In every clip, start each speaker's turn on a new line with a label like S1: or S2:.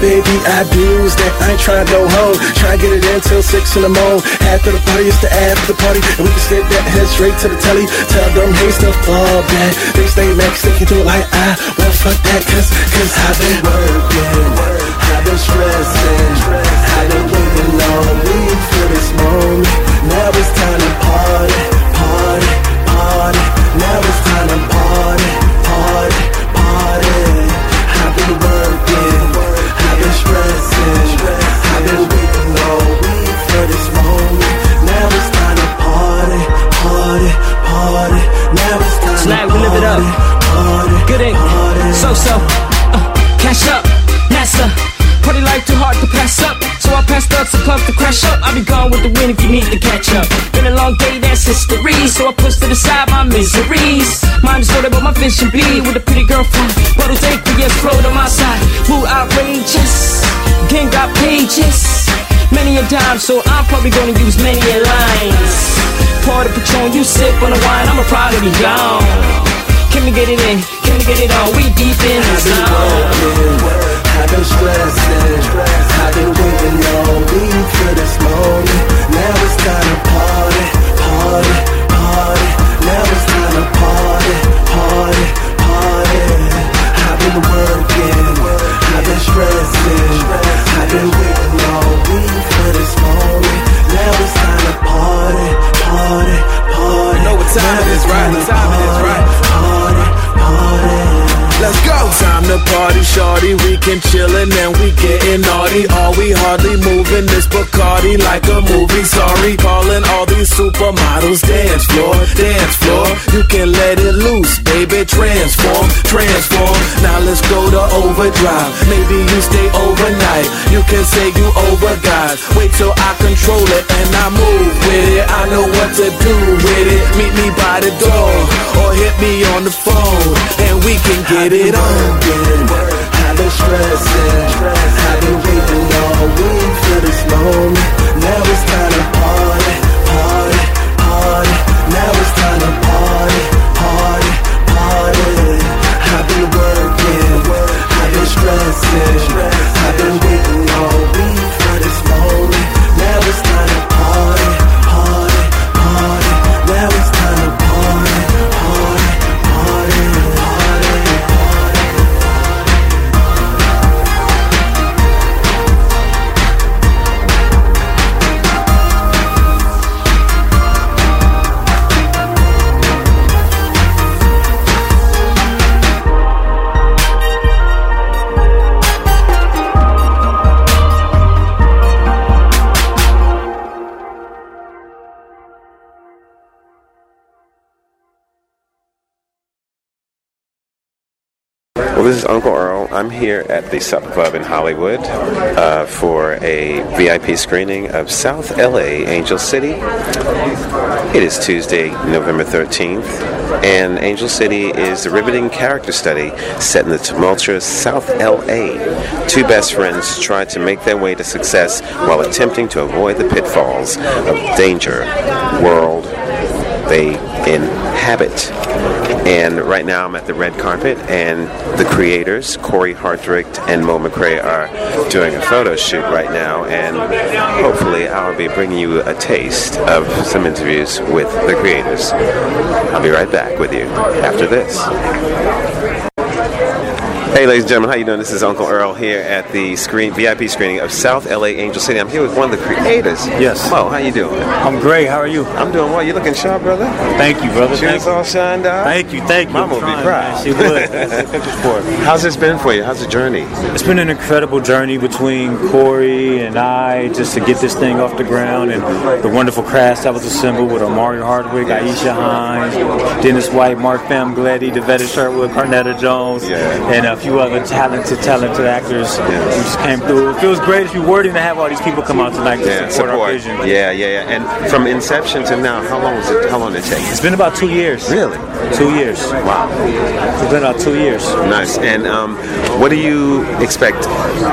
S1: baby, I do's that. I ain't tryna go home, try to get it in till six in the morning. After the party, it's the after the party, and we can skip that head straight to the telly. Tell them, hey, stuff fall back. They stay max, they can do it like I. Well, fuck that, cause, cause I've been
S2: working, I've been stressing, I've been waiting all week for this moment. Now it's time to party,
S3: up. Good ink, so so. Uh, cash up, NASA. Party life too hard to pass up. So I passed up some clubs to crash up. I'll be gone with the wind if you need to catch up. Been a long day, that's history. So I push to the side my miseries. Mine is loaded, but my vision be with a pretty girl girlfriend. Bottles float on my side. Mood outrageous. Gang got pages. Many a dime, so I'm probably gonna use many a lines. Pour the Patron, you sip on the wine, I'ma probably be gone. Can we get it in? Can we get it on? We deep in the
S2: I've been
S3: zone.
S2: working, I've been stressing, I've been waiting all week for this moment. Now it's time to party, party, party. Now it's time to party, party, party. I've been working, I've been stressing, I've been waiting all week for this moment. Now it's time to party, party, party.
S1: You know what time it is, right? Time it is, right?
S2: Party, party. the party, shorty. We can chillin' and we gettin' naughty. Are we hardly moving this Bacardi like a movie? Sorry, calling all these supermodels dance floor, dance floor. You can let it loose, baby. Transform, transform. Now let's go to overdrive. Maybe you stay overnight. You can say you over guys. Wait till I control it and I move with it. I know what to do with it. Meet me by the door or hit me on the phone and we can get it on.
S4: I've been stressing, I've been waiting all week for this moment. Now it's time to party, party, party. Now it's time to party, party, party. I've been working, I've been stressing,
S5: is Uncle Earl. I'm here at the Supper Club in Hollywood uh, for a VIP screening of South LA Angel City. It is Tuesday, November 13th, and Angel City is a riveting character study set in the tumultuous South LA. Two best friends try to make their way to success while attempting to avoid the pitfalls of danger world they inhabit. And right now I'm at the red carpet, and the creators, Corey Hardrict and Mo McRae, are doing a photo shoot right now. And hopefully, I'll be bringing you a taste of some interviews with the creators. I'll be right back with you after this. Hey, ladies and gentlemen, how you doing? This is Uncle Earl here at the screen VIP screening of South LA Angel City. I'm here with one of the creators.
S6: Yes.
S5: Mo, how you doing?
S6: I'm great. How are you?
S5: I'm doing well. You looking sharp, brother?
S6: Thank you, brother. Thank
S5: Shoes
S6: you.
S5: all shined out.
S6: Thank you. Thank you.
S5: Mama
S6: I'm
S5: would be proud.
S6: man. She would. That's the pictures for.
S5: How's this been for you? How's the journey?
S6: It's been an incredible journey between Corey and I just to get this thing off the ground and the wonderful cast that was assembled with Omari Hardwick, Aisha Hinds, Dennis White, Mark Famiglietti, Devetta Sherwood, Carnetta Jones,
S5: Yeah.
S6: and a few other talented, talented actors who just came through. It feels great. It's rewarding to have all these people come out tonight to
S5: Yeah,
S6: support, our vision.
S5: Yeah, yeah, yeah. And from inception to now, how long was it? How long did it take?
S6: It's been about two years.
S5: Really?
S6: Two years.
S5: Wow.
S6: It's been about two years.
S5: Nice. And um, what do you expect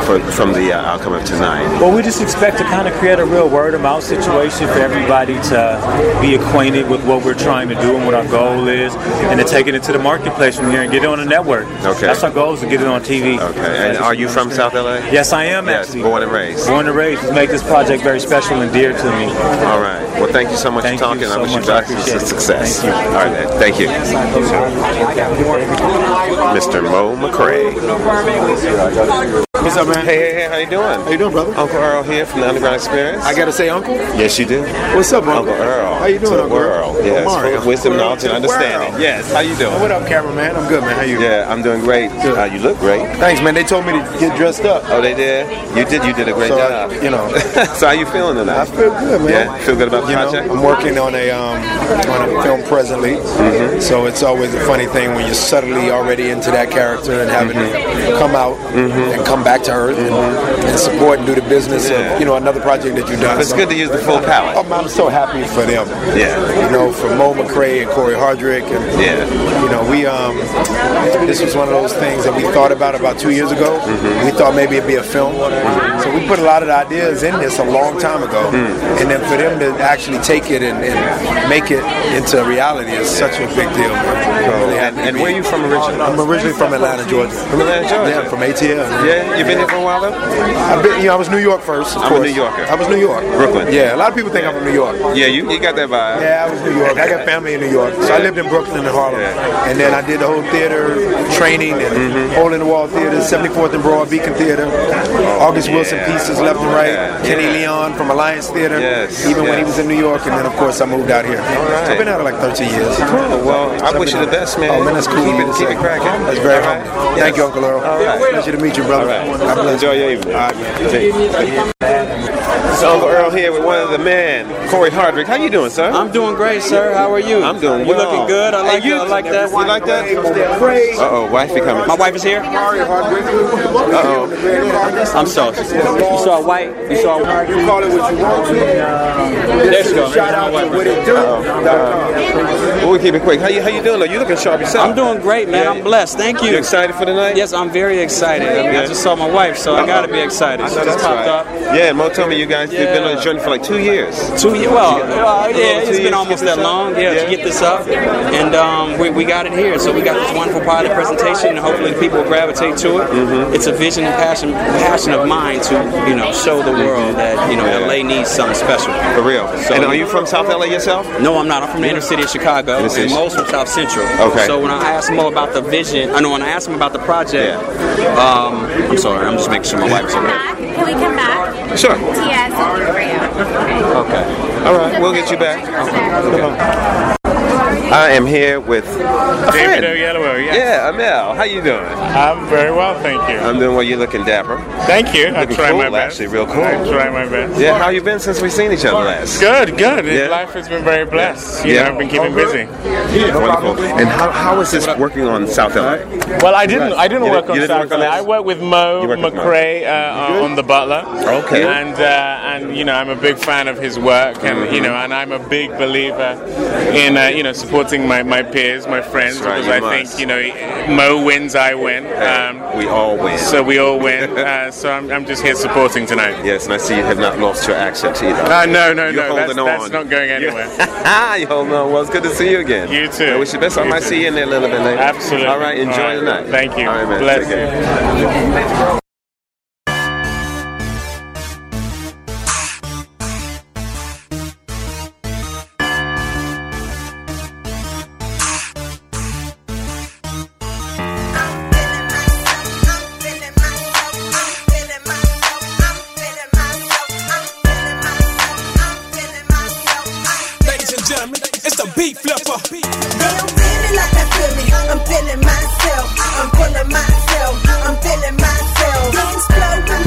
S5: for, from the uh, outcome of tonight?
S6: Well, we just expect to kind of create a real word of mouth situation for everybody to be acquainted with what we're trying to do and what our goal is, and to take it into the marketplace from here and get it on the network.
S5: Okay.
S6: That's our goal is to get it on TV.
S5: Okay. And are you from South LA?
S6: Yes, I am
S5: Yes,
S6: actually.
S5: born and raised.
S6: Born and raised. Make this project very special and dear to me.
S5: All right. Well, thank you so much
S6: Thank
S5: for
S6: you
S5: talking. I
S6: so
S5: wish you
S6: much. I
S5: best
S6: appreciate
S5: success.
S6: Thank you.
S5: All right, man. Thank you. Mr. Mo McRae.
S7: What's up, man?
S5: Hey, hey, hey, how you doing?
S7: How you doing, brother?
S5: Uncle Earl here from the Underground Experience.
S7: I gotta say, Uncle.
S5: yes, you do.
S7: What's up,
S5: Uncle
S7: Uncle?
S5: Earl.
S7: How you doing,
S5: To
S7: Uncle Earl?
S5: world. Yes,
S7: Omari.
S5: full wisdom,
S7: Earl
S5: knowledge, and understanding.
S7: world.
S5: Yes. How you doing?
S7: What up, cameraman? I'm good, man. How you?
S5: Yeah, I'm doing great. Uh, you look great.
S7: Thanks, man. They told me to get dressed up.
S5: Oh, they did. You did. You did a great
S7: So,
S5: job.
S7: you know.
S5: so how you feeling tonight?
S7: I feel good, man.
S5: Yeah, feel good about the
S7: you know,
S5: project.
S7: I'm working on a um, on a film presently,
S5: Mm-hmm.
S7: so it's always a funny thing when you're subtly already into that character and having
S5: Mm-hmm.
S7: to come out and come back to earth and, and support and do the business
S5: Yeah.
S7: of you know another project that you've done.
S5: It's
S7: So-
S5: good to use the full palette.
S7: I'm, I'm so happy for them.
S5: Yeah.
S7: You know, for Mo McRae and Corey Hardrict, and
S5: Yeah.
S7: you know, we um, this was one of those things that we thought about about two years ago.
S5: Mm-hmm.
S7: We thought maybe it'd be a film, so we put a lot of the ideas in this a long time ago,
S5: Hmm.
S7: and then for them to actually take it and, and make it into reality is such a big deal, man. We're really happy
S5: And, and where are you from originally?
S7: I'm originally from Atlanta, Georgia.
S5: From Atlanta, Georgia.
S7: Yeah, from ATL.
S5: Yeah, you been here for a while though?
S7: I've been, you know, I was New York first.
S5: I'm a. New Yorker.
S7: I was New York.
S5: Brooklyn.
S7: Yeah, a lot of people think I'm from New York.
S5: Yeah, you, you got that vibe.
S7: Yeah, I was New York. I got family in New York. So I lived in Brooklyn and Harlem.
S5: Yeah.
S7: And then I did the whole theater training and mm-hmm. Hole in the Wall Theater, 74th and Broad, Beacon Theater, August Wilson pieces left and right,
S5: Yeah.
S7: Kenny
S5: Yeah.
S7: Leon from Alliance Theater,
S5: Yes.
S7: even when he was in New York. And then, of course, I moved out here.
S5: right.
S7: So I've been out here like 13 years.
S5: Cool. Well, I wish you the best, man.
S7: Oh, man, that's cool.
S5: Keep it, keep it cracking.
S7: That's very
S5: right.
S7: humble. Thank you, Uncle Earl.
S5: All right.
S7: Pleasure to meet you, brother. God bless
S5: Enjoy
S7: you.
S5: your evening.
S7: All right, man.
S5: It's Uncle Earl here with one of the men, Corey Hardrict. How you doing, sir?
S8: I'm doing great, sir. How are you?
S5: I'm doing
S8: You
S5: well.
S8: looking good? I like
S5: you,
S8: I like that.
S5: You like that? Uh oh, wifey coming.
S8: My wife is here.
S5: Uh oh.
S8: I'm so. You saw a white. You saw. A,
S7: You call it what you want to.
S8: there she go.
S7: Shout out to what it do.
S5: Well, we keep it quick. How you how you doing? Though you looking sharp yourself.
S8: I'm doing great, man. I'm blessed. Thank you.
S5: You excited for the night?
S8: Yes, I'm very excited. I mean, I just saw my wife, so I gotta be excited. She just popped
S5: right.
S8: up.
S5: Yeah, Mo told me you guys you've been on
S8: Yeah.
S5: a journey for like two years.
S8: Two years. Well, uh, yeah, it's been almost that long. Yeah,
S5: Yeah.
S8: to get this up, and um, we, we got it here. So we got this wonderful pilot presentation, and hopefully people will gravitate to it.
S5: Mm-hmm.
S8: It's a vision and passion passion of mine to you know show the world that you know
S5: Yeah.
S8: LA needs something special.
S5: For real.
S8: So-
S5: and are you from South LA yourself?
S8: No, I'm not. I'm from the inner city of Chicago,
S5: Inner city.
S8: and most from South Central.
S5: Okay.
S8: So when I asked Mo about the vision, I know when I asked him about the project, um, I'm sorry, I'm just making sure my wife's okay.
S9: We come back?
S5: Sure.
S9: Yes, I'll do for you.
S8: Okay.
S5: All right, we'll get you back. I am here with a
S10: David. Oyelowo, yes.
S5: Yeah, Amel. How you doing?
S10: I'm very well, thank you.
S5: I'm doing well. You're looking dapper.
S10: thank you. I
S5: looking
S10: try
S5: cool,
S10: my best.
S5: actually, real cool.
S10: I try my best.
S5: Yeah, how you been since we seen each other last?
S10: Good, good.
S5: Yeah.
S10: Life has been very blessed. You
S5: Yeah.
S10: know, I've been keeping busy.
S5: Yeah, Wonderful. And how, how is this working on South LA?
S10: Well, I didn't. I didn't
S5: You
S10: work
S5: didn't-
S10: on
S5: you didn't
S10: South
S5: work on
S10: LA. I worked with Mo
S5: You worked with Mo.
S10: McRae uh, on The Butler.
S5: Okay.
S10: And uh, and you know, I'm a big fan of his work, and
S5: Mm-hmm.
S10: you know, and I'm a big believer in uh, you know supporting my, my peers, my friends,
S5: right,
S10: because I
S5: must.
S10: think you know, Mo wins, I win. Um,
S5: we all win.
S10: so we all win. Uh, so I'm, I'm just here supporting tonight.
S5: yes, and I see you have not lost your accent either.
S10: Uh, no, no,
S5: You're
S10: no. That's, that's not going anywhere.
S5: you holding on. Well, it's good to see you again.
S10: You too.
S5: I wish you the best. I might see you in there a little bit later.
S10: Absolutely.
S5: All right, enjoy
S10: All right.
S5: the night.
S10: Thank you.
S5: All right, man.
S10: Bless
S5: Take
S11: jamming. It's the beat flipper.
S12: They don't feel me like I feel me. I'm feeling myself. I'm feeling myself. I'm feeling myself.
S13: Dance flow.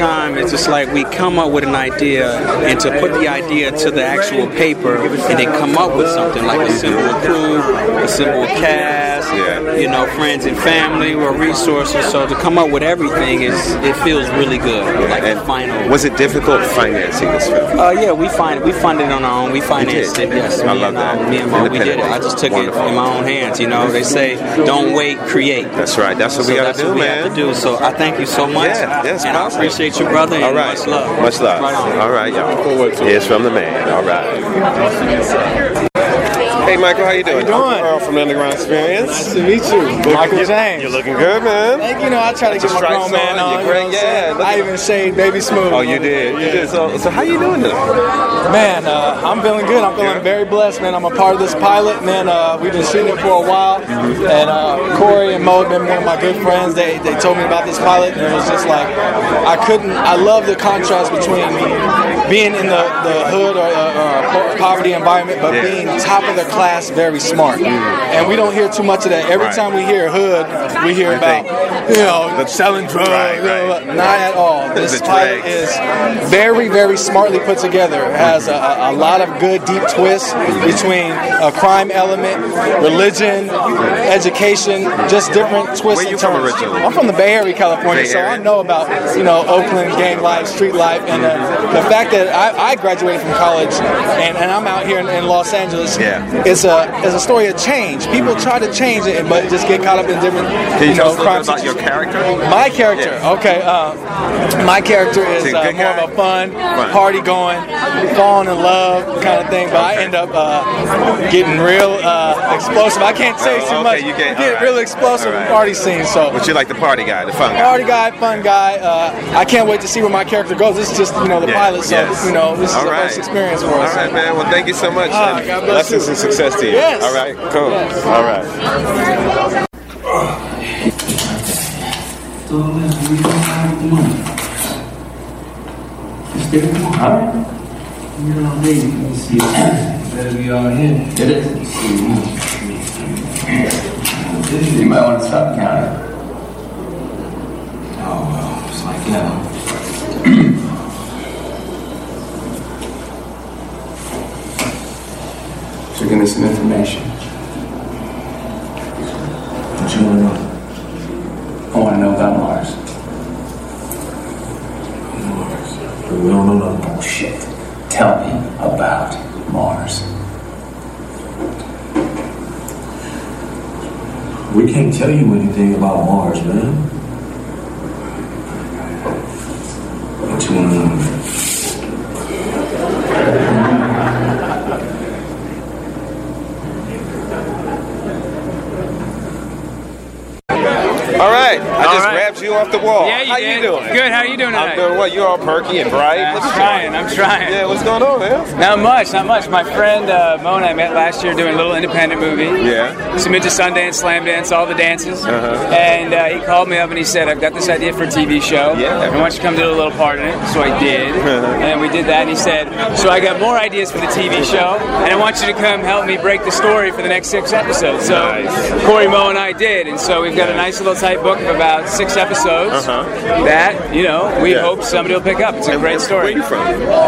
S13: Time, just like we come up with an idea and to put the idea to the actual paper and then come up with something like a simple crew, a simple cast, you know, friends and family or resources. So to come up with everything is it feels really good. Like the final.
S5: Was it difficult financing this film?
S13: Uh, yeah, we find we funded it on our own. We financed it. Yes,
S5: I love
S13: and, um,
S5: that.
S13: Me and we did it. I just took it in my own hands. You know, they say don't wait, create.
S5: That's right. That's what we gotta do,
S13: what we
S5: man.
S13: have to do. So I thank you so much.
S5: Yeah, yes,
S13: and I appreciate you, brother. And
S5: All right.
S13: much love.
S5: Much love.
S13: Right.
S5: All right, y'all. Here's from the man. All right. Hey, Michael, how you doing?
S14: How you doing?
S5: Earl from the Underground Experience.
S14: Nice to meet you.
S5: Looking-
S14: Michael
S5: you-
S14: James.
S5: You're looking good, man.
S14: Thank you. Know, I try to get my grown man
S5: on,
S14: you know
S5: great,
S14: what I'm
S5: yeah,
S14: I even shaved Baby Smooth.
S5: Oh, you did. You did. So, so how you doing today?
S14: Man, uh, I'm feeling good. I'm feeling very blessed, man. I'm a part of this pilot, man. Uh, we've been shooting it for a while, and uh, Corey and Mo have been one of my good friends. They they told me about this pilot, and it was just like I couldn't. I love the contrast between being in the, the hood or, uh, or poverty environment, but
S5: Yeah.
S14: being top of the class, very smart. And we don't hear too much of that. Every
S5: Right.
S14: time we hear hood, we hear about
S5: think-
S14: you know selling drugs.
S5: Right, right.
S14: Not at all. This
S5: The
S14: pilot is very, very smartly put together. It has a, a, lot of good, deep twists between a crime element, religion, education, just different twists
S5: Where you
S14: and
S5: from originally?
S14: I'm from the Bay Area, California,
S5: Bay
S14: so I know about you know Oakland gang life, street life, and uh, the fact that I, I graduated from college and, and I'm out here in, in Los Angeles.
S5: Yeah.
S14: It's a it's a story of change. People try to change it, but just get caught up in different
S5: Can you,
S14: you
S5: tell
S14: know
S5: us a bit about your character?
S14: my character, okay. Uh, my character is
S5: Is he a
S14: uh, more
S5: guy?
S14: of a fun,
S5: Fun.
S14: party going, falling in love kind of thing. But I end up uh, getting real uh, explosive. I can't say
S5: Oh,
S14: too
S5: okay,
S14: much.
S5: you can't-
S14: get
S5: all right.
S14: real explosive
S5: right.
S14: in party scenes. So
S5: But you like the party guy, the fun guy.
S14: party guy, fun guy. Uh, I can't wait to see where my character goes. This is just you know the
S5: Yeah,
S14: pilot, so
S5: yes.
S14: you know this is
S5: All
S14: the
S5: right.
S14: first experience for us.
S5: All right, man. Well, thank you so much. And
S14: God bless
S5: blessings
S14: you.
S5: and success to you.
S14: Yes.
S5: All right, cool.
S14: Yes.
S5: All right.
S15: You might want to stop counting. Oh, well, it's like, you so give me some information. What you want to know? I want to know about Mars. Mars? We don't know nothing. Oh, shit. Tell me about Mars.
S16: We can't tell you anything about Mars, man. What you wanna know?
S5: All right. I
S17: All
S5: just
S17: right.
S5: grabbed you off the wall.
S17: Yeah, you
S5: How
S17: did.
S5: you doing?
S17: Good. How you doing
S5: I'm doing well. You're all perky and bright.
S17: I'm
S5: What's
S17: trying. I'm trying.
S5: Yeah, what's going on, man?
S17: Not much. Not much. My friend uh, Mo and I met last year doing a little independent movie.
S5: Yeah.
S17: Submit to Sundance, Slam Dance, all the dances.
S5: Uh-huh.
S17: And uh, he called me up and he said, "I've got this idea for a TV show.
S5: Yeah.
S17: I want you to come do a little part in it." So I did, and we did that. And he said, "So I got more ideas for the TV show, and I want you to come help me break the story for the next six episodes." So
S5: Nice.
S17: Corey Mo and I did, and so we've got a nice little tight book of about six episodes
S5: Uh-huh.
S17: that you know we
S5: Yeah.
S17: hope somebody will pick up. It's a
S5: And
S17: great story.
S5: where you from?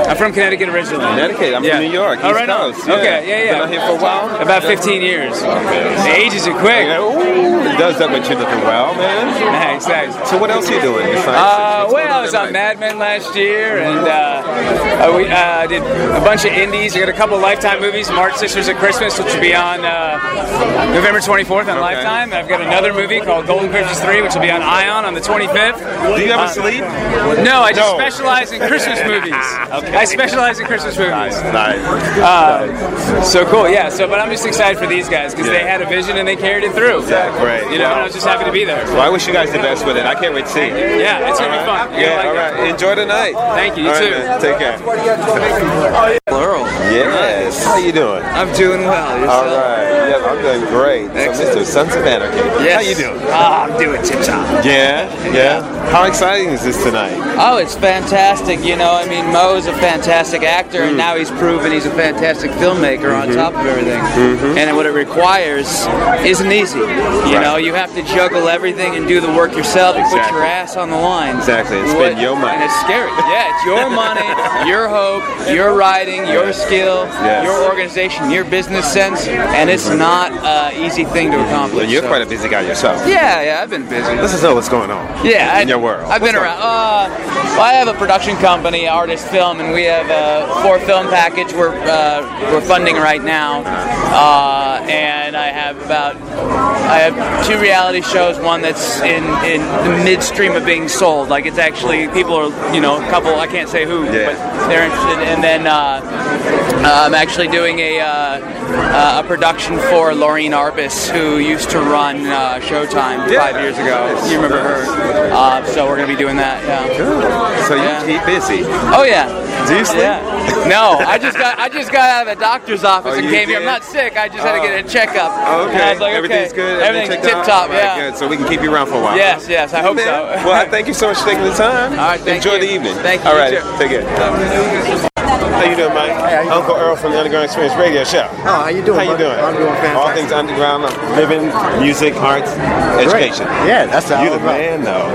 S17: I'm from Connecticut originally.
S5: Connecticut. I'm
S17: Yeah.
S5: from New York.
S17: Oh,
S5: East
S17: right.
S5: Coast. Yeah.
S17: Okay, yeah, yeah.
S5: Been out here for a while.
S17: About 15 years. The ages are quick.
S5: Ooh, it does that, but you're looking well, man.
S17: Nice, nice.
S5: So what else are you doing?
S17: Uh, well, I was on Mad Men last year, and uh, uh, we uh, did a bunch of indies. I got a couple Lifetime movies, March Sisters at Christmas, which will be on uh, November 24th on Lifetime. And I've got another movie called Golden Christmas 3, which will be on Ion on the 25th.
S5: Do you ever
S17: Uh,
S5: sleep?
S17: No, I just
S5: No.
S17: specialize in Christmas movies. I specialize in Christmas movies.
S5: Nice.
S17: Uh, so cool, yeah. So, but I'm just excited for these guys because they
S5: Yeah.
S17: had a vision and they carried it through.
S5: Yeah, great.
S17: You know, and I was just happy to be there.
S5: Well, I wish you guys the best with it. I can't wait to see it.
S17: Yeah, it's gonna be fun. You're
S5: Yeah,
S17: gonna
S5: all
S17: like
S5: right. Enjoy the night.
S17: Thank you. You
S5: All right,
S17: too.
S5: man. Take care.
S13: Earl.
S5: Yes. How are you doing?
S13: I'm doing well.
S5: All right. Yeah, I'm doing great. So, Mr. Sons of Anarchy.
S17: Yes.
S5: How you doing?
S17: Ah, I'm doing tip top.
S5: Yeah, yeah. How exciting is this tonight?
S17: Oh, it's fantastic. You know, I mean, Mo is a fantastic actor,
S5: Mm.
S17: and now he's proven he's a fantastic filmmaker on
S5: Mhm.
S17: top of everything.
S5: Mhm.
S17: And what it requires isn't easy. You know, you have to juggle everything and do the work yourself. You put your ass on the line.
S5: Exactly, and
S17: What-
S5: been your money.
S17: And it's scary. Yeah, it's your money, your hope, your writing, your skill,
S5: Yes.
S17: your organization, your business sense, and it's not an easy thing to accomplish.
S5: And you're
S17: so-
S5: quite a busy guy yourself.
S17: Yeah, yeah, I've been busy.
S5: Let us know what's going on.
S17: Yeah,
S5: in your world.
S17: I've been around. Uh, well, I have a production company, Artist Film, and we have a four film package we're uh, we're funding right now. Uh, and I have about I have two reality shows. One that's in in the midstream of being sold. Like it's actually people are you know a couple. I can't say who, but they're interested. And then uh, uh, I'm actually doing a uh, uh, a production for Loreen Arbus, who used to run uh, Showtime five years ago. You remember her? Uh, so we're gonna be doing that. Yeah.
S5: So you
S17: Yeah.
S5: keep busy.
S17: Oh yeah.
S5: Do you sleep?
S17: Yeah. No, I just got I just got out of the doctor's office
S5: Oh,
S17: and came here. I'm not sick. I just had to
S5: Oh.
S17: get a checkup.
S5: Oh, okay.
S17: And I was like,
S5: Everything's
S17: okay,
S5: good.
S17: Everything's tip top.
S5: Right,
S17: Yeah.
S5: good. So we can keep you around for a while.
S17: Yes, yes. I hope so.
S5: well, I thank you so much for taking the time. All right,
S17: thank
S5: Enjoy
S17: you.
S5: the evening.
S17: Thank you.
S5: All right.
S17: You
S5: take care. How you doing, Mike? Hey, Uncle Earl from the Underground Experience Radio Show.
S18: Oh, how you doing?
S5: How you
S18: buddy?
S5: doing?
S18: I'm doing fantastic.
S5: All things underground, living, music, arts, education.
S18: Yeah, that's how
S5: You're the
S18: roll.
S5: man, though.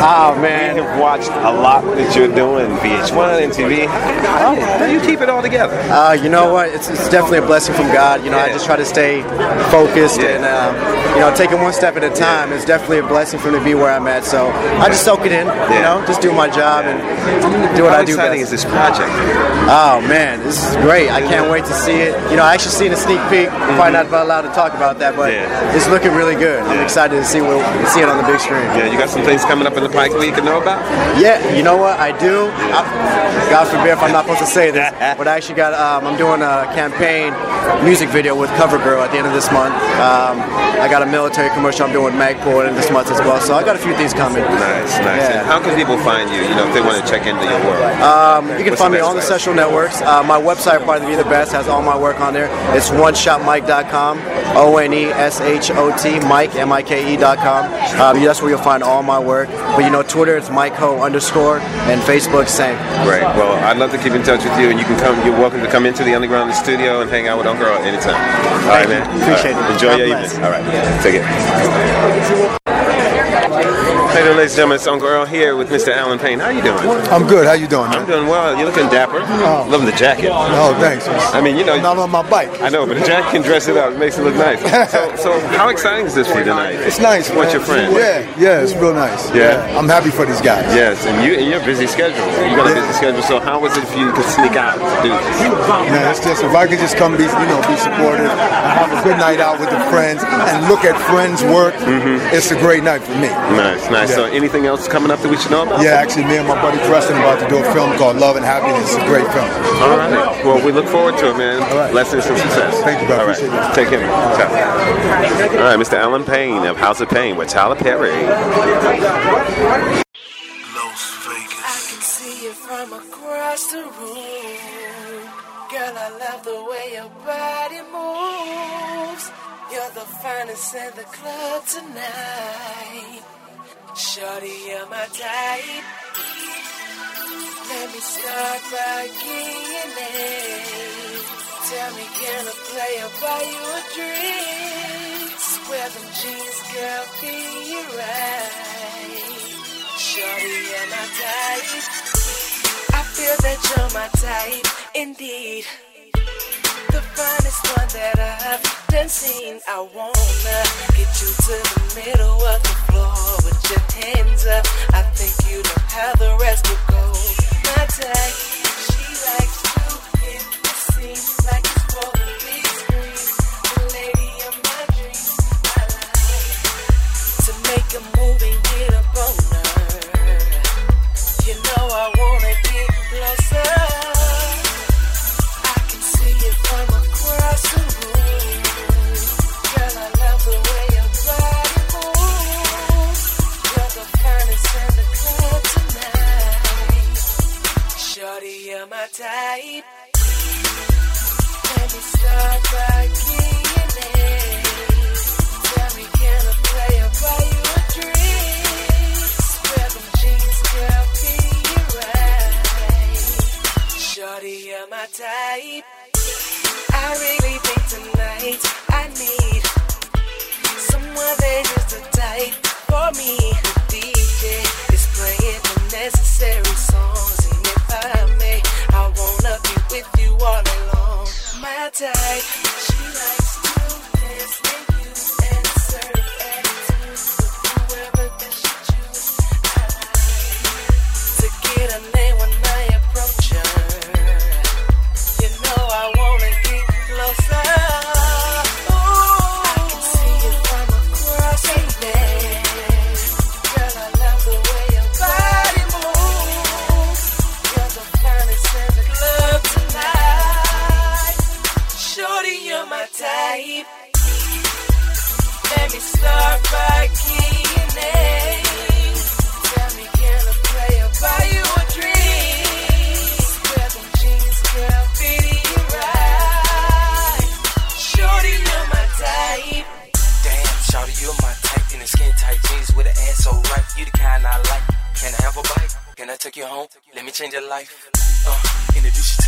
S18: Oh man,
S5: we have watched a lot that you're doing, VH1, MTV. How, how do you keep it all together?
S18: Uh, you know what? It's, it's definitely a blessing from God. You know, I just try to stay focused and uh, you know, taking one step at a time. It's definitely a blessing for me to be where I'm at. So I just soak it in. You know, just do my job and do what
S5: How
S18: I do
S5: exciting
S18: best.
S5: is this project?
S18: Oh man, this is great. I can't wait to see it. You know, I actually seen a sneak peek. Probably not allowed to talk about that, but it's looking really good. I'm excited to see what, see it on the big screen.
S5: Yeah, you got some things coming up in the pike we can know about?
S18: Yeah, you know what? I do. I, God forbid if I'm not supposed to say this, but I actually got. Um, I'm doing a campaign music video with CoverGirl at the end of this month. Um, I got a military commercial I'm doing with Magpul in this month as well. So I got a few things coming.
S5: Nice, nice. And how can people find you? You know, if they want to check into your work.
S18: Um, you can
S5: What's
S18: find me on the
S5: social
S18: social networks. Uh, my website probably be the best. Has all my work on there. It's oneshotmike.com. O N E S H O T Mike M I K E.com. Um, that's where you'll find all my work. But you know, Twitter it's Mike Ho underscore and Facebook same.
S5: Great. Well, I'd love to keep in touch with you, and you can come. You're welcome to come into the Underground studio and hang out with Uncle Earl anytime. All right, man.
S18: Appreciate
S5: right.
S18: it.
S5: Enjoy
S18: God
S5: your
S18: bless.
S5: evening. All right. Take it. Doing, ladies and gentlemen? It's Uncle Earl here with Mr. Allen Payne. How you doing?
S19: I'm good. How you doing, man?
S5: I'm doing well. You're looking dapper. Oh. Loving the jacket.
S19: Oh, thanks.
S5: I mean, you know,
S19: not on my bike.
S5: I know, but the jacket can dress it up. It makes it look nice. So, so how exciting is this for you tonight?
S19: It's nice.
S5: What's your friend?
S19: Yeah, yeah, it's real nice.
S5: Yeah.
S19: I'm happy for these guys.
S5: Yes, and you and your busy schedule. You got a busy schedule. So how was it if you could sneak out to do this?
S19: Man, it's just if I could just come be, you know, be supportive and have a good night out with the friends and look at friends' work, mm-hmm. it's a great night for me.
S5: Nice, nice.
S19: Yeah.
S5: So anything else coming up that we should know about?
S19: Yeah, actually, me and my buddy Preston about to do a film called Love and Happiness. It's a great film.
S5: All right. Well, we look forward to it, man. All right. Blessings and success.
S19: Thank you, brother.
S5: All right. Take care. Ciao. All right, Mr. Allen Payne of House of Payne with Tyler Perry.
S4: I can see you from across the room. Girl, I love the way your body moves. You're the finest in the club tonight. Shorty, you're my type. Let me start by getting it. Tell me, can I play or buy you a drink? Swear them jeans, girl, be right. Shorty, you're my type. I feel that you're my type, indeed. The finest one that I've done seen. I wanna get you to the middle with your hands up. I think you know how the rest will go. My type,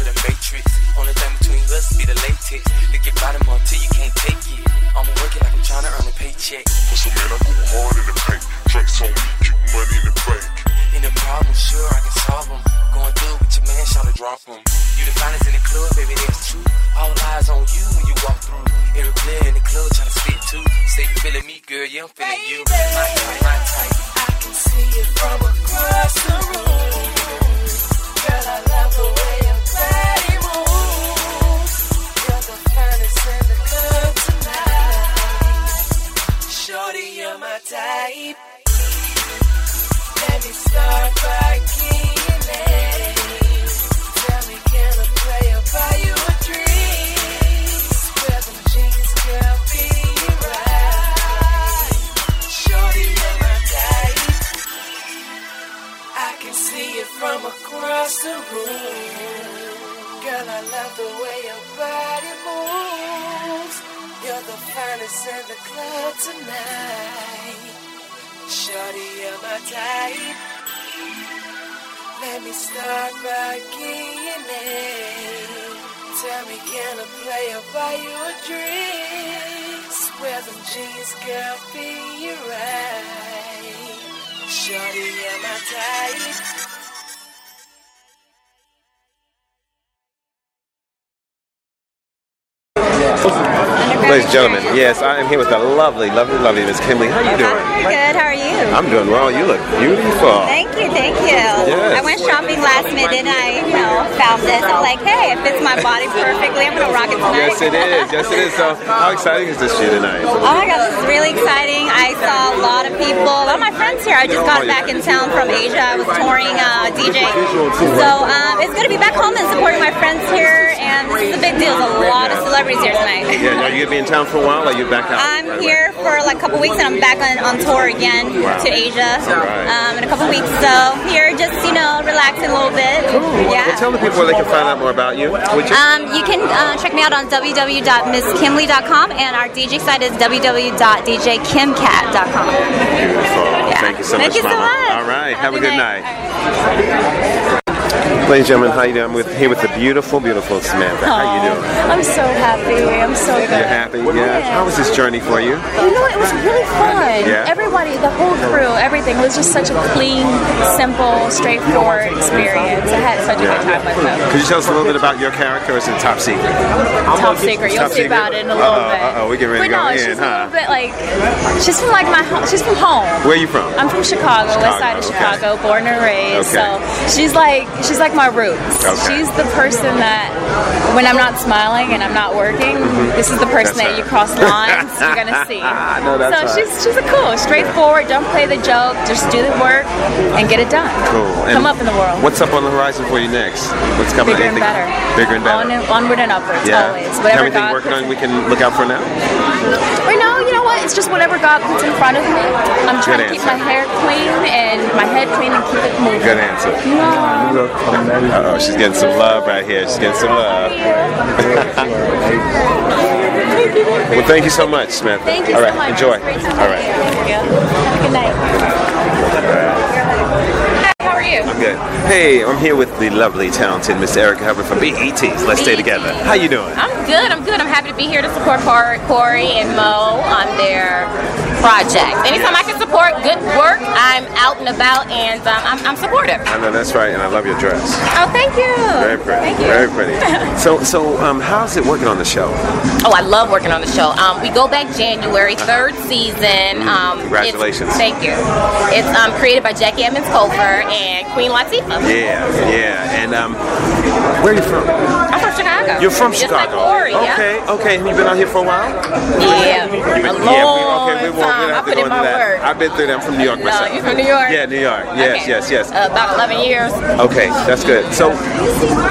S20: the matrix. Only thing between us be the latex. Lick your bottom until you can't take it. I'm working like I'm trying to earn a paycheck.
S21: So man, I go hard in the paint. Drinks on me, cute money in the bank.
S20: Any problem, sure I can solve them. Going through with your man, shout to drop him. You the finest in the club, baby, that's true. All eyes on you when you walk through. Every player in the club trying to spit too. Say you feeling me, girl, yeah, I'm feeling you. My type, my type.
S4: I can see it from across the room. Girl, I love the way from across the room. Girl, I love the way your body moves. You're the finest in the club tonight. Shorty, you're my type. Let me start by keying in. Tell me, can I play or buy you a drink? Wear them jeans, girl, be right. Shorty, you're my type.
S5: Ladies and gentlemen, yes, I am here with the lovely, lovely, lovely Miss Kimberly. How are you doing?
S22: Good. How are you?
S5: I'm doing well. You look beautiful.
S22: Thank you, thank you.
S5: Yes.
S22: I went shopping last minute and I, you know, found this. I'm like, hey, it fits my body perfectly. I'm gonna rock it tonight.
S5: Yes, it is. Yes, it is. So, how exciting is this you tonight?
S22: Oh my god, this is really exciting. I saw a lot of people. A lot of my friends here. I just got back in town from Asia. I was touring uh, DJ. So um, it's good to be back home and supporting my friends here. And this is a big deal. There's a lot of celebrities here tonight.
S5: Yeah, you be in town for a while? Or are you back out?
S22: I'm here for like a couple weeks and I'm back on, on tour again
S5: Wow.
S22: to Asia
S5: Alright.
S22: um, in a couple weeks. So here, just you know, relaxing a little bit. Cool. Yeah.
S5: Well, tell the people where they can find out more about you. You?
S22: Um, you can uh, check me out on www.misskimley.com and our DJ site is www.djkimcat.com.
S5: Beautiful. Thank you so
S22: Thank
S5: much,
S22: you so much.
S5: All right. Have, a good night. Ladies and gentlemen, how are you doing? I'm with, here with the beautiful, beautiful Samantha. How you doing?
S9: I'm so happy. I'm so good.
S5: You're happy? Yeah. How was this journey for you?
S9: You know, it was really fun.
S5: Yeah?
S9: Everybody, the whole crew, everything was just such a clean, simple, straightforward experience. I had such a good time with them.
S5: Could you tell us a little bit about your character or is it top secret?
S9: Top secret. You'll
S5: Top
S9: see
S5: secret?
S9: about it in a little
S5: Uh-oh,
S9: bit.
S5: Uh-oh, we get ready
S9: but
S5: to go
S9: no,
S5: in,
S9: she's a little bit like she's from like my home. She's from home.
S5: Where are you from?
S9: I'm from Chicago, west side of
S5: Chicago,
S9: Chicago, born and raised.
S5: Okay.
S9: So she's like she's like my roots.
S5: Okay.
S9: She's the person that when I'm not smiling and I'm not working, mm-hmm. this is the person
S5: That's
S9: that you cross lines you're gonna see.
S5: I know that's
S9: so
S5: right.
S9: she's she's a cool, straightforward. Don't play the joke. Just do the work and get it done.
S5: Cool.
S9: Come up in the world.
S5: What's up on the horizon for you next? What's coming?
S9: Bigger and better.
S5: Bigger and better.
S9: On and, onward and upwards,
S5: yeah.
S9: always. Whatever
S5: Everything
S9: God
S5: working on we can look out for now?
S9: Right now, you know what? It's just whatever God puts in front of me. I'm trying
S5: Good
S9: to keep my hair clean and my head clean and keep it moving.
S5: Good answer. Uh oh, she's getting some love right here. She's getting some love. well, thank you so much, Samantha.
S9: Thank you
S5: All
S9: so much.
S5: enjoy.
S9: It was great to
S5: All right.
S9: meet you. Have a good night. You?
S5: I'm good. Hey, I'm here with the lovely, talented Miss Erica Hubbard from BET's. Let's stay together. How you doing?
S23: I'm good. I'm good. I'm happy to be here to support Corey and Mo on their
S22: project. Anytime I can support good work, I'm out and about and um, I'm, I'm supportive.
S5: I know that's right, and I love your dress.
S22: Oh, thank you.
S5: Very pretty.
S22: Thank you.
S5: Very pretty. so, so um, how's it working on the show?
S22: Oh, I love working on the show. Um, we go back January, third season. Um,
S5: Congratulations.
S22: Thank you. It's um, created by Jacque Edmonds Cofer and Queen Latifah.
S5: Yeah, yeah. And um, where are you from?
S22: I'm from Chicago.
S5: You're from
S22: Just
S5: Chicago.
S22: Like Corey, yeah.
S5: okay, okay. Have you been out here for a while?
S22: Yeah,
S5: You
S22: a
S5: been-
S22: long
S5: yeah, we, okay, we won't,
S22: time. I
S5: have to
S22: put
S5: go
S22: in
S5: into that.
S22: work.
S5: I've been through that. I'm from New York
S22: No,
S5: myself.
S22: you from New York?
S5: Yeah, New York. Yes,
S22: Okay.
S5: yes, yes.
S22: Uh, about 11 years.
S5: Okay, that's good. So,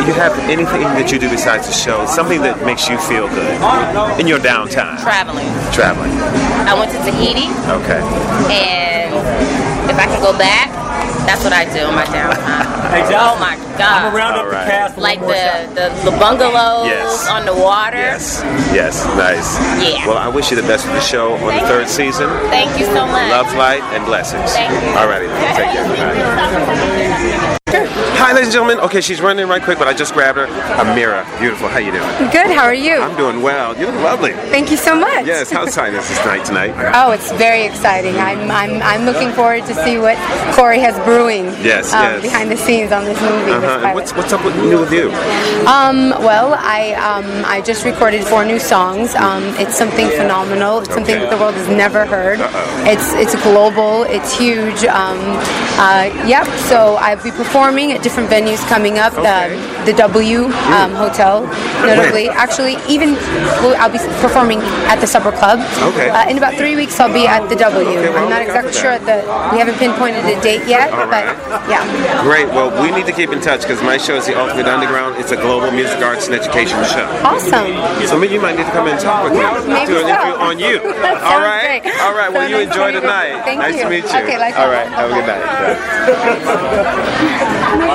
S5: you have anything that you do besides the show? Something that makes you feel good in your downtime?
S22: Traveling.
S5: Traveling.
S22: I went to Tahiti,
S5: Okay.
S22: and if I can go back, that's what I do in my downtime. Oh my God!
S6: I'm gonna round up the cast.
S22: Like the, the the bungalows
S5: Yes.
S22: on the water.
S5: Yes. Yes. Nice.
S22: Yeah.
S5: Well, I wish you the best for the show on
S22: Thank
S5: the third season.
S22: Thank you so much.
S5: Love, light, and blessings.
S22: Thank you.
S5: Alrighty. Take care. Bye. Hi, ladies and gentlemen. Okay, she's running right quick, but I just grabbed her. Amira, beautiful. How you doing?
S23: Good. How are you?
S5: I'm doing well. You look lovely.
S23: Thank you so much.
S5: Yes. How exciting is this night tonight?
S23: Oh, it's very exciting. I'm I'm I'm looking forward to see what Corey has brewing.
S5: Yes,
S23: um,
S5: yes.
S23: Behind the scenes on this movie.
S5: Uh-huh.
S23: Pilot.
S5: What's what's up with new with you?
S23: Um, well, I um, I just recorded four new songs. Um, it's something phenomenal. It's something that the world has never heard.
S5: Uh-oh.
S23: It's it's global. It's huge. Um, uh, yep. So I'll be performing at different venues coming up.
S5: Okay.
S23: The, the W um, Hotel, notably. Actually, even well, I'll be performing at the Supper Club.
S5: Okay.
S23: Uh, in about three weeks, I'll be at the W.
S5: Okay, well,
S23: I'm not exactly sure at the. We haven't pinpointed a date yet,
S5: All
S23: but
S5: right.
S23: yeah.
S5: Great. Well, we need to keep in touch because my show is the Ultimate Underground. It's a global music arts and education show.
S23: Awesome.
S5: So maybe you might need to come and talk with me.
S23: maybe
S5: Do an
S23: so.
S5: interview on you.
S23: That
S5: All right.
S23: great.
S5: All right. Well,
S23: So
S5: you
S23: nice
S5: enjoy
S23: to
S5: the
S23: meet you.
S5: night.
S23: Thank
S5: nice
S23: you.
S5: to meet you.
S23: Okay, likewise.
S5: All right. Have a good night.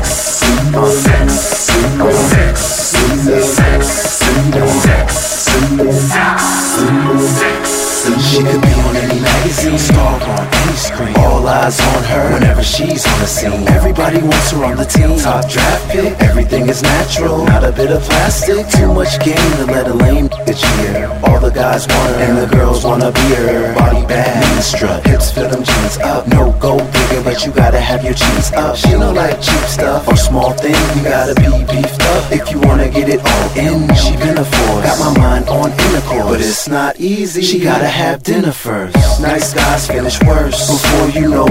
S24: eyes on her whenever she's on the scene. Everybody wants her on the team. Top draft pick, everything is natural, not a bit of plastic. Too much game to let a lame get cheer. All the guys want her, and the girls wanna be her. Body mini strut, hips fill them jeans up. No gold digger, but you gotta have your cheese up. She don't like cheap stuff or small things. You gotta be beefed up if you wanna get it all in. She been a force, got my mind on intercourse, but it's not easy. She gotta have dinner first. Nice guys finish worse before you know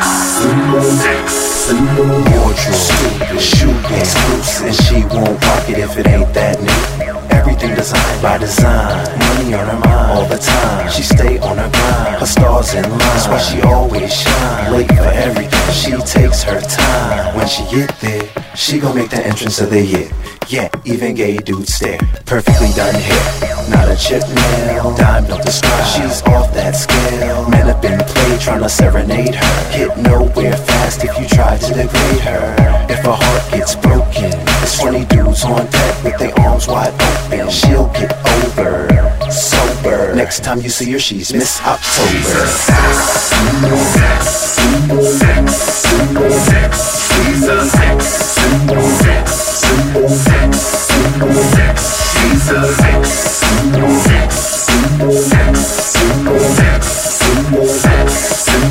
S24: Wardrobe, shoe exclusive, and she won't rock it if it ain't that new. Everything designed by design, money on her mind all the time. She stay on her grind, her stars in line. That's why she always shine. Late for everything, she takes her time. When she get there, she gon' make the entrance of the year. Yeah, even gay dudes stare. Perfectly done hair, not a chip nail. Dime don't describe. She's off that scale. Men have been played trying to serenade her. Hit nowhere fast if you try to degrade her. If her heart gets broken, it's 20 dudes on deck with their arms wide open. She'll get over sober. Next time you see her, she's Miss October.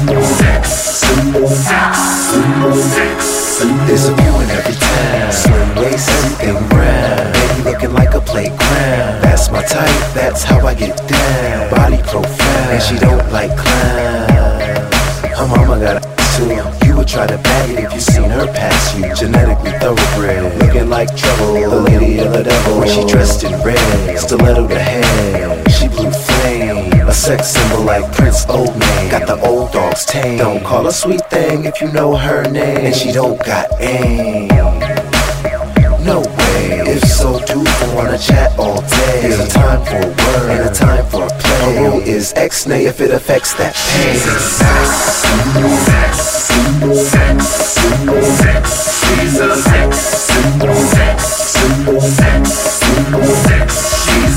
S24: There's my type, that's how I get down. Body profile, and she don't like clowns. Her mama got a too. You would try to bag it if you seen her pass you. Genetically thoroughbred, looking like trouble. The lady of the devil when she dressed in red. Stiletto to head, she blue flame a
S4: sex symbol like Prince Old Man. Got the old dogs tame. Don't call her sweet thing if you know her name. And she don't got aim. No way. If so, do wanna chat all day? There's a time for a and a time for a play. Her rule is X-nay if it affects that pain. She's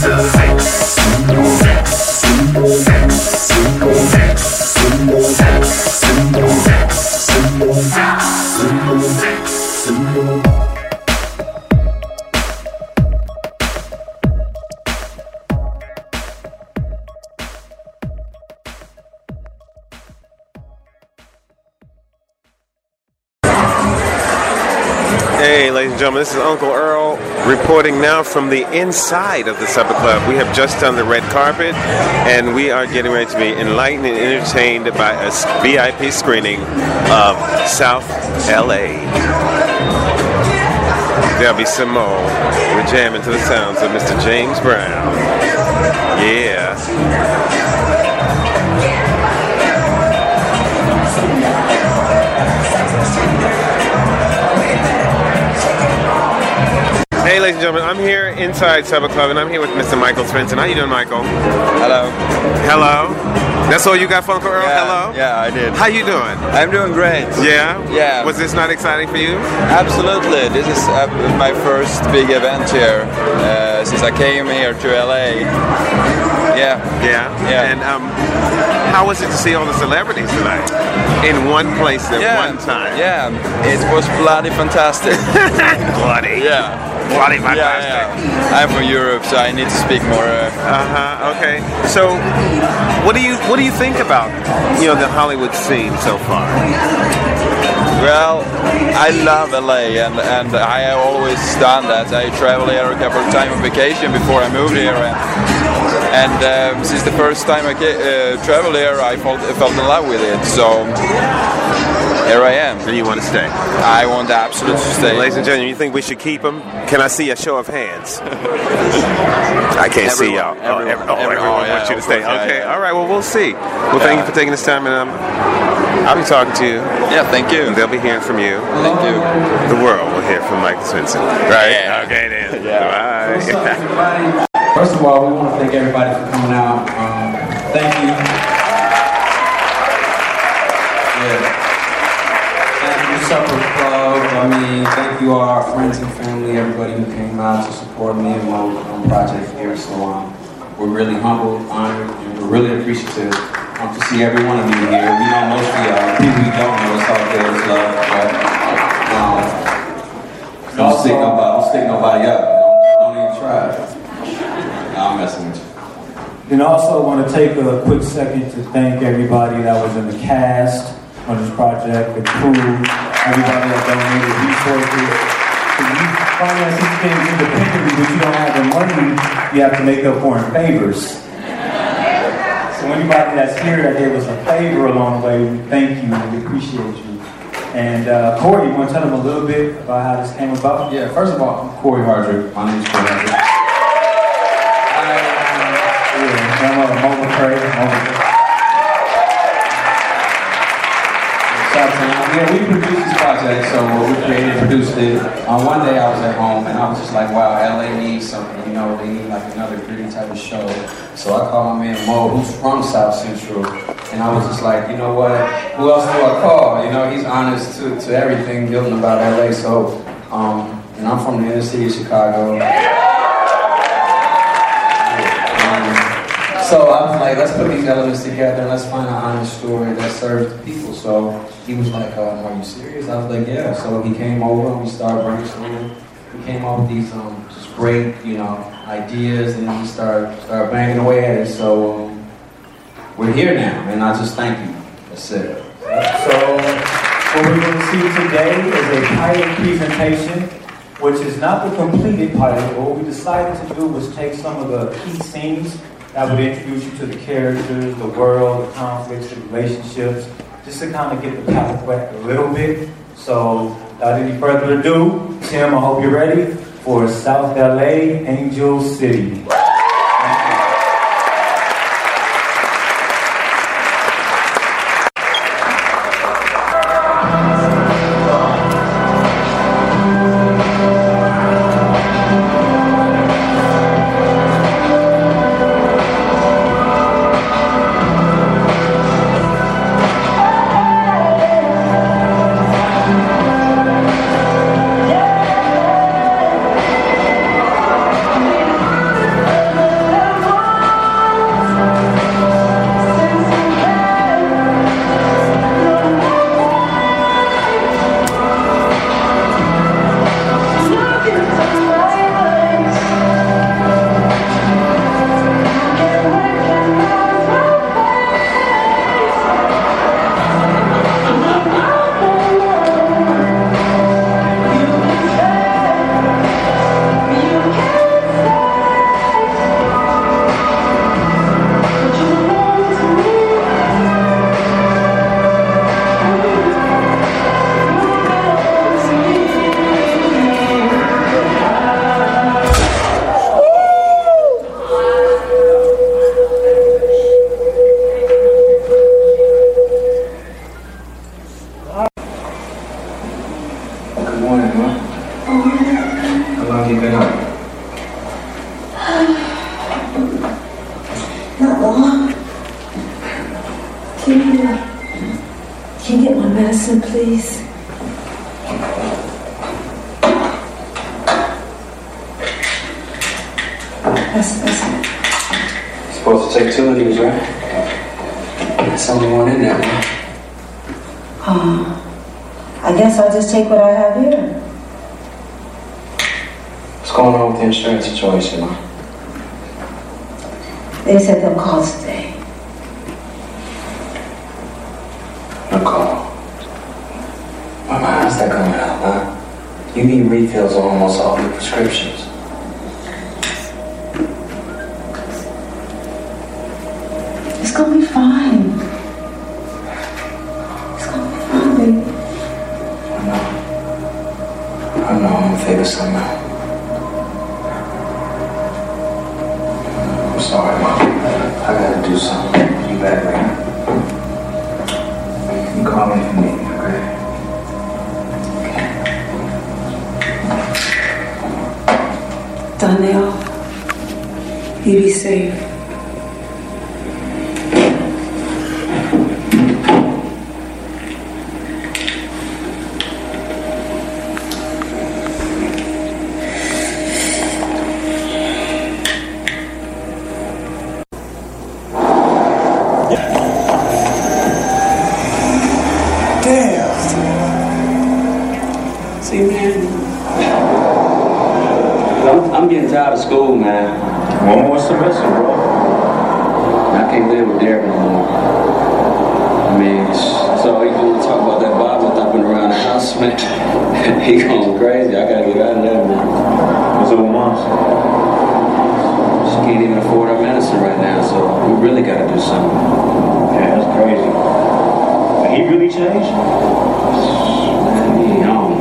S4: a
S5: gentlemen, this is Uncle Earl reporting now from the inside of the Supper Club. We have just done the red carpet, and we are getting ready to be enlightened and entertained by a VIP screening of South LA. There'll be some more. We're jamming to the sounds of Mr. James Brown. Yeah. Ladies and gentlemen, I'm here inside Supper Club, and I'm here with Mr. Michael Svensson. How you doing, Michael?
S25: Hello.
S5: Hello. That's all you got, Uncle Earl? Hello.
S25: Yeah, I did.
S5: How you doing?
S25: I'm doing great.
S5: Yeah.
S25: Yeah.
S5: Was this not exciting for you?
S25: Absolutely. This is uh, my first big event here uh, since I came here to LA. Yeah.
S5: Yeah.
S25: Yeah.
S5: And um, how was it to see all the celebrities tonight in one place at
S25: Yeah.
S5: one time?
S25: Yeah. It was bloody fantastic.
S5: bloody.
S25: Yeah.
S5: Bloody
S25: Yeah,
S5: fantastic.
S25: yeah. I'm from Europe, so I need to speak more. Uh,
S5: Uh-huh. Okay. So, what do you what do you think about you know the Hollywood scene so far?
S25: Well, I love LA, and, and I have always done that. I traveled here a couple of times on vacation before I moved here, and, and um, since the first time I uh, traveled here, I felt, felt in love with it. So here I am.
S5: And you want to stay?
S25: I want absolutely to stay.
S5: Ladies and gentlemen, you think we should keep them? Can I see a show of hands? I can't see y'all.
S25: Everyone,
S5: oh, every- oh,
S25: everyone,
S5: everyone
S25: yeah,
S5: wants you to stay.
S25: course,
S5: okay.
S25: yeah.
S5: All right. Well, we'll see. Well, thank you for taking this time, and um, I'll be talking to you.
S25: Yeah, thank you.
S5: And they'll be hearing from you.
S25: Thank you.
S5: The world will hear from Michael Svensson. Right. Okay then. yeah. Bye.
S8: First of all, we want to thank everybody for coming out. Um, thank you. Yeah. Thank you, Supper Club. I mean, thank you, all our friends and family, everybody who came out to support me and my um, project here. So um, we're really humbled, honored, and we're really appreciative um, to see every one of you here. We know most of y'all, people we don't know, it's all good, love. But, um, don't stick nobody, don't stick nobody up. Don't, don't even try. Nah, I'm messing with you.
S6: Then also want to take a quick second to thank everybody that was in the cast on this project, the crew, everybody that donated resources. If you finance these things independently, but you don't have the money, you have to make up for in favors. So anybody that's here that gave us a favor along the way, we thank you and we appreciate you. And uh, Corey, you want to tell them a little bit about how this came about?
S8: Yeah, first of all, I'm Corey Hardrict. My name is Corey
S6: Hardrict.
S8: Yeah, we produced this project, so we created, produced it. Uh, one day I was at home and I was just like, wow, LA needs something, you know, they need like another gritty type of show. So I called my man Mo, who's from South Central, and I was just like, you know what, who else do I call? You know, he's honest to, to everything building about LA, so, um, and I'm from the inner city of Chicago. So I was like, let's put these elements together and let's find an honest story that serves the people. So he was like, um, are you serious? I was like, yeah. So he came over and we started brainstorming. We came up with these um, just great, you know, ideas and we started, started banging away at it. So um, we're here now and I just thank you. That's it.
S6: So, what we're going to see today is a pilot presentation, which is not the completed pilot. What we decided to do was take some of the key scenes that would introduce you to the characters, the world, the conflicts, the relationships, just to kind of get the palate wet a little bit. So, without any further ado, Tim, I hope you're ready for South LA, Angel City.
S26: Guess I'll
S8: I'm, getting tired of school, man. One more semester, bro. I can't live with Derek no more. I mean, it's, it's all he do is talk about that Bible thumping around the house, man. he going crazy. I gotta get out of there, man. What's up with mom's? She can't even afford our medicine right now, so we really gotta do something. Yeah, that's crazy. He really changed? Man, he, I don't know, man.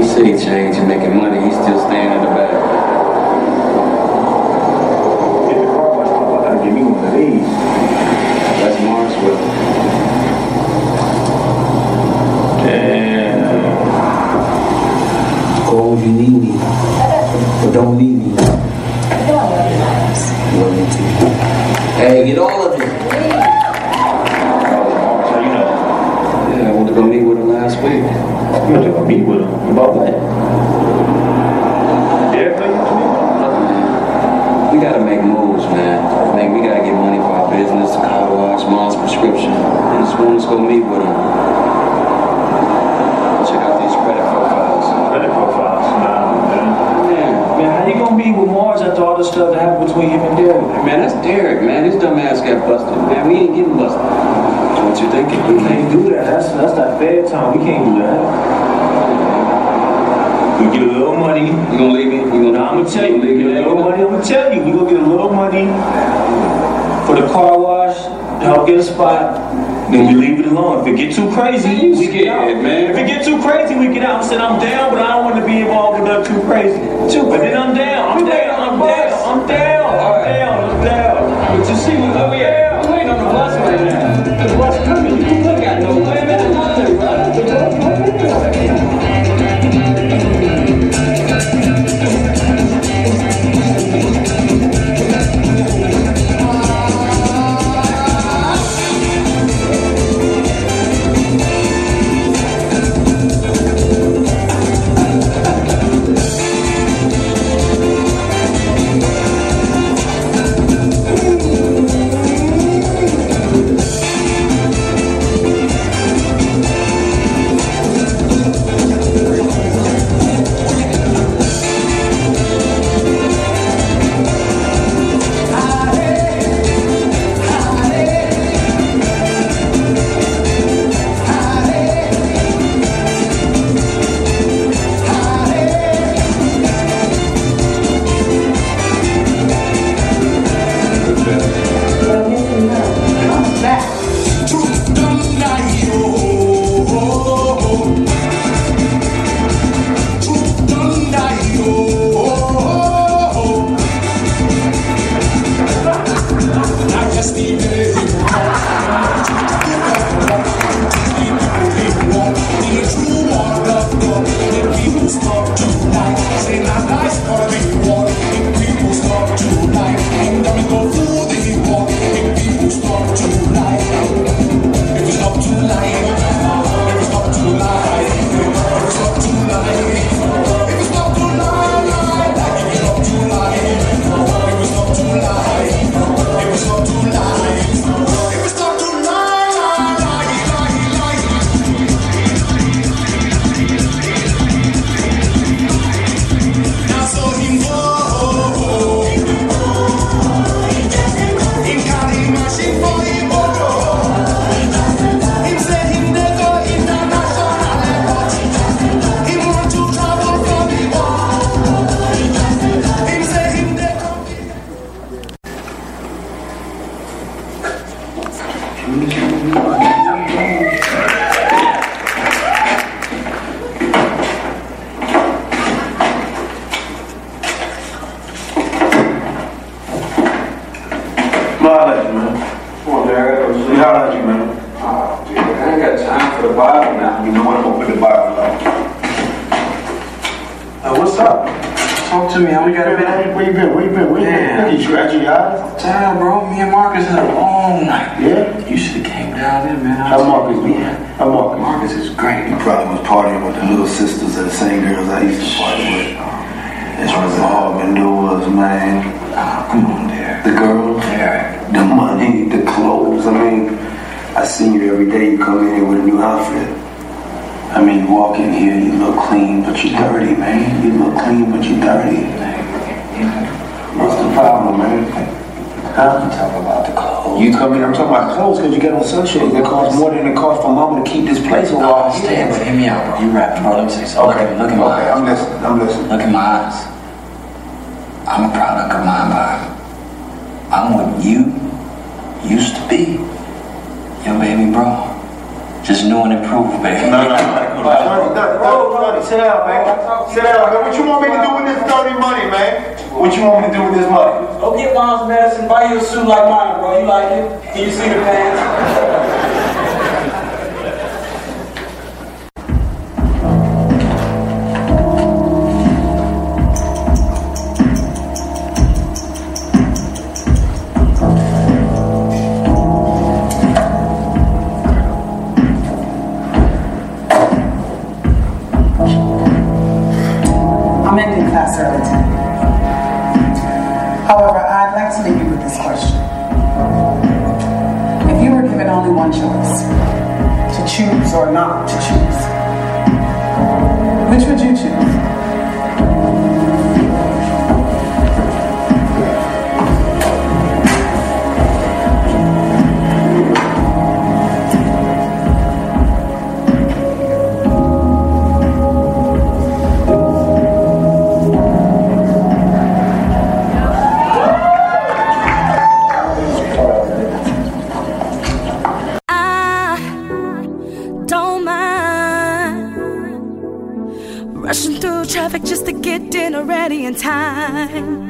S8: He, he said he changed and making money. He's still staying in the back. Get the car wash pump. I gotta give me one of these. That's Mars with. Uh, Damn. Oh, Call you need me. But don't leave me. Love you too. Hey, get all of it. Oh, yeah, I went to go meet with him last week. You went to go meet with him? About? We gotta make moves, man. Man, we gotta get money for our business, the car wash, mom's prescription. Just want us to meet with him. Check out these credit profiles. Credit profiles? Nah, man. Yeah. Man, how you gonna be with Mars after all the stuff that happened between him and Derek? Man, that's Derek, man. His dumb ass got busted. Man, we ain't getting busted. What you thinking? We can't do that. That's that's that bad time. We can't do that. We get a little money. You gonna leave me? You gonna? Nah, I'm gonna tell you. We get a little money. I'm gonna tell you. We gonna get a little money for the car wash. to Help get a spot. Then we leave it alone. If it get too crazy, we get out. man. If it get too crazy, we get out and said I'm down, but I don't want to be involved with that too crazy. Too, but then I'm down. I'm down. I'm down. I'm down. I'm down. I'm down. But you see, we oh yeah, we waiting on the bus right now. The bus coming. You ain't got no women, nothing,
S11: Say,
S16: day you come in here with a new outfit. I mean, you walk in here, you look clean, but you're dirty, man. You look clean, but you're dirty. What's the problem, man? Huh? You talking about the clothes. You come in, I'm talking about clothes because you got on sunshades. It costs more than it costs for mama to keep this place
S8: oh,
S16: alive.
S8: Oh, stand for me out, bro. You rapped, bro. Let me say something.
S16: Okay,
S8: look at my
S16: okay,
S8: eyes.
S16: I'm listening. I'm listening.
S8: Look at my eyes. I'm a product of my mind. I'm man.
S16: No, no, no. Sit down, man. Sit down, man. What you want me to do with this dirty money, man? What you want me to do with this money?
S27: Go get mom's medicine, buy you a suit like mine, bro. You like it? Can you see the pants?
S28: choose or not to choose? Which would you choose?
S29: time.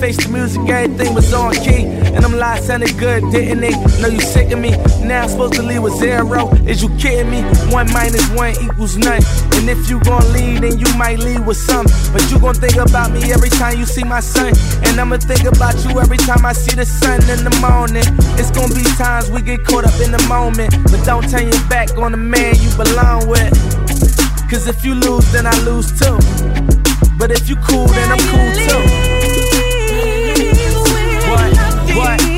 S1: Face the music, everything was on key. And them lies sounded good, didn't they? Know you sick of me. Now I'm supposed to leave with zero. Is you kidding me? One minus one equals none. And if you gon' leave, then you might leave with some. But you gon' think about me every time you see my son. And I'ma think about you every time I see the sun in the morning. It's gonna be times we get caught up in the moment. But don't turn your back on the man you belong with. Cause if you lose, then I lose too. But if you cool, then I'm cool too. What?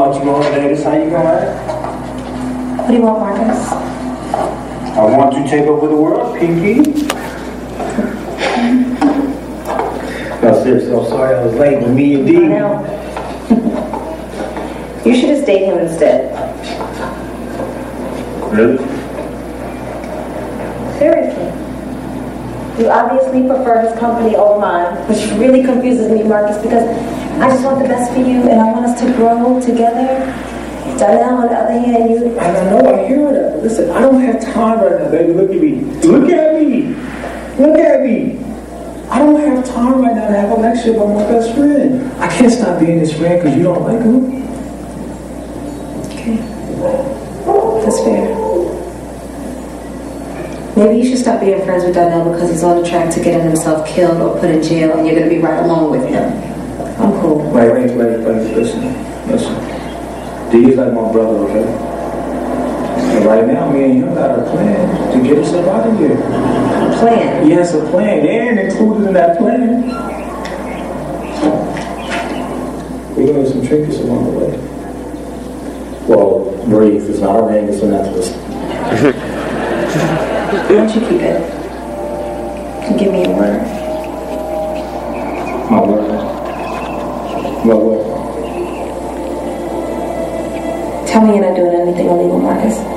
S30: I've been thinking about you all day. This how you gonna?
S31: What do you want, Marcus?
S30: I want to take over the world, Pinky. No, seriously, I'm sorry I was late, but me and D.
S31: You should just date him instead.
S30: Really?
S31: Seriously. You obviously prefer his company over mine, which really confuses me, Marcus, because I just want the best for you and I want us to grow together. Donnell, on the other hand, you.
S30: I don't know, I hear that. Listen, I don't have time right now, baby. Look at me. Look at me. Look at me. I don't have time right now to have a lecture about my best friend. I can't stop being his friend because you don't like him.
S31: Okay. That's fair. Maybe you should stop being friends with Donnell because he's on the track to getting himself killed or put in jail and you're going to be right along with him. I'm cool.
S30: Wait, wait, wait, wait. Listen, listen. D is like my brother, okay? And right now, me and him got a plan to get us up out of here.
S31: A plan?
S30: Yes, a plan. And included in that plan, we're gonna get some trinkets along the way. Well, breathe. It's not a ring. It's a necklace.
S31: Why don't you keep it? Give me your word.
S30: My word. My word.
S31: Tell me you're not doing anything illegal, Marcus.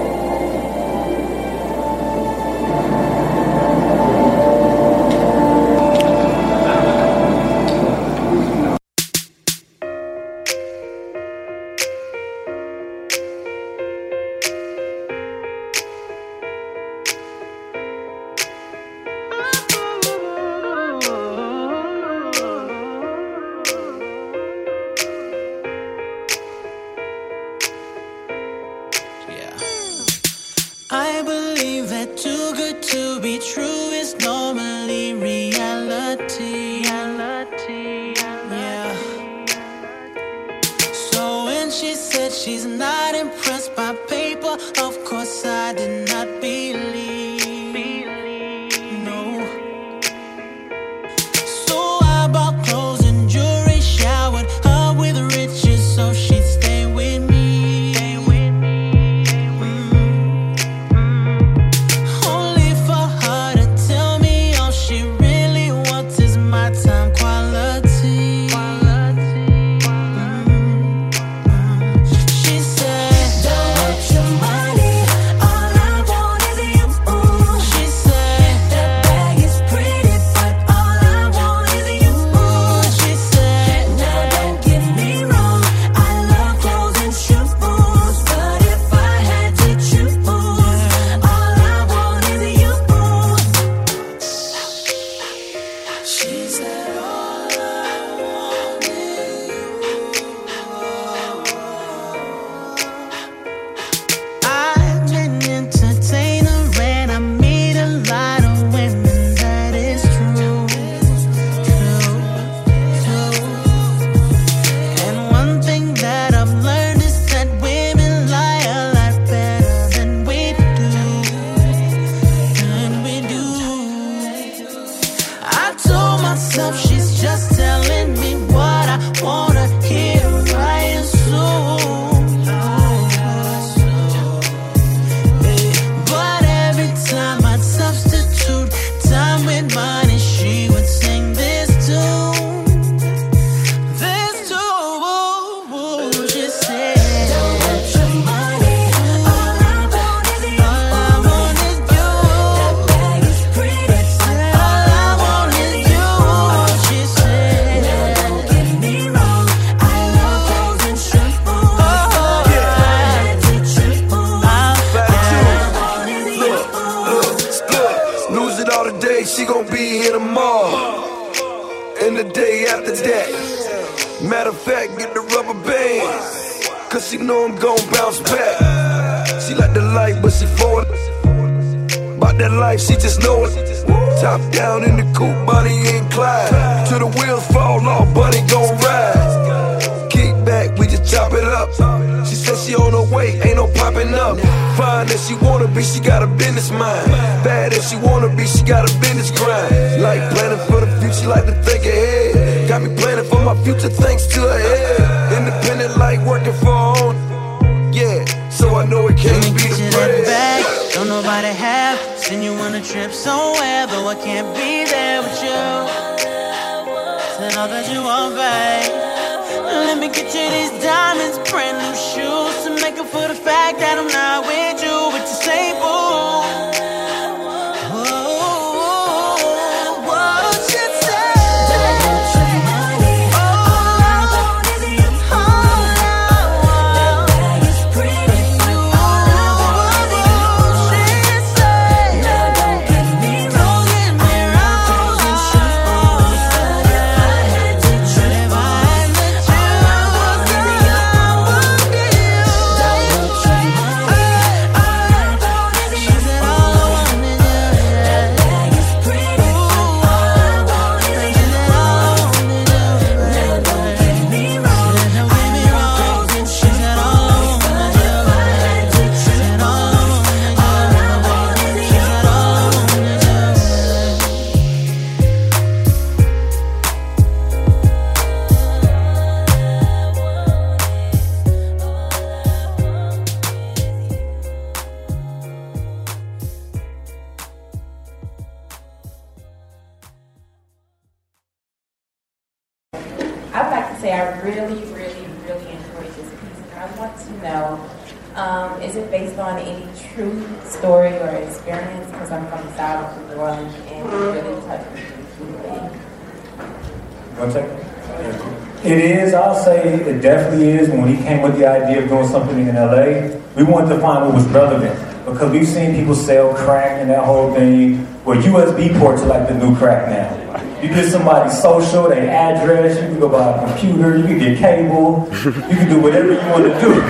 S32: It
S33: is,
S6: I'll say it definitely is. When he came with the idea of doing something in LA, we wanted to find what was relevant because we've seen people sell crack and that whole thing where USB ports are like the new crack now. You get somebody's social, their address, you can go buy a computer, you can get cable, you can do whatever you want to do.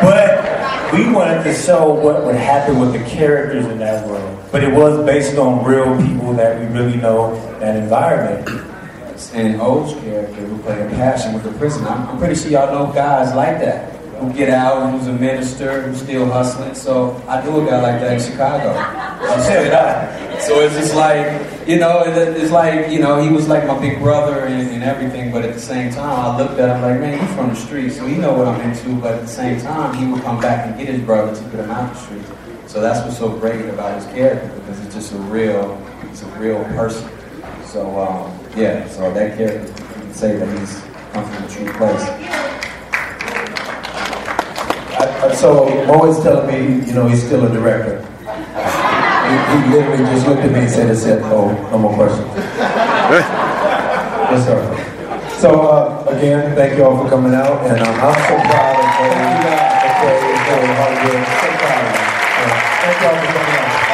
S6: But we wanted to show what would happen with the characters in that world. But it was based on real people that we really know that environment.
S8: And O's character who played a passion with the prison. I'm, I'm pretty sure y'all know guys like that who get out who's a minister who's still hustling. So I knew a guy like that in Chicago. I'm straight. So it's just like, you know, it's like, you know, he was like my big brother and, and everything, but at the same time, I looked at him like, man, he's from the street, so he know what I'm into, but at the same time, he would come back and get his brother to put him out the street. So that's what's so great about his character, because it's just a real, it's a real person. So, um, yeah, so that character, can say that he's come from a true place.
S34: I, I- so Mo is telling me, you know, he's still a director. He, he literally just looked at me and said, "It said, oh, no more questions." yes, sir. So uh, again, thank you all for coming out, and I'm so proud of uh, you guys. Okay. So proud of you. Yeah. Thank you all for coming out.